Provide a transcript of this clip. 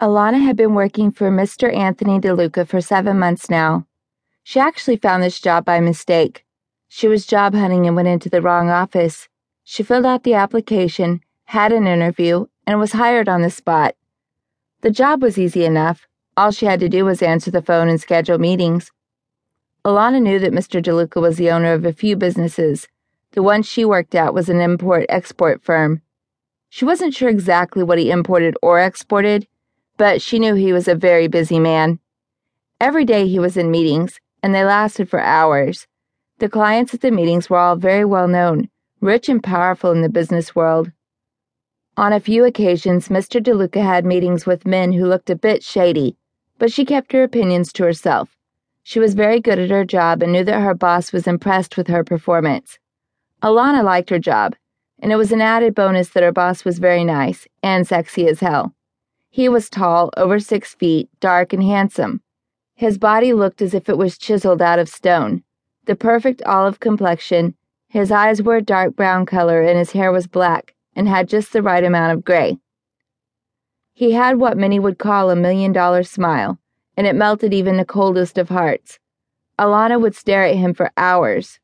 Alana had been working for Mr. Anthony DeLuca for seven months now. She actually found this job by mistake. She was job hunting and went into the wrong office. She filled out the application, had an interview, and was hired on the spot. The job was easy enough. All she had to do was answer the phone and schedule meetings. Alana knew that Mr. DeLuca was the owner of a few businesses. The one she worked at was an import export firm. She wasn't sure exactly what he imported or exported, but she knew he was a very busy man. Every day he was in meetings, and they lasted for hours. The clients at the meetings were all very well known, rich and powerful in the business world. On a few occasions, Mr. DeLuca had meetings with men who looked a bit shady, but she kept her opinions to herself. She was very good at her job and knew that her boss was impressed with her performance. Alana liked her job, and it was an added bonus that her boss was very nice and sexy as hell. He was tall, over six feet, dark, and handsome. His body looked as if it was chiseled out of stone. The perfect olive complexion, his eyes were a dark brown color, and his hair was black and had just the right amount of gray. He had what many would call a million dollar smile, and it melted even the coldest of hearts. Alana would stare at him for hours,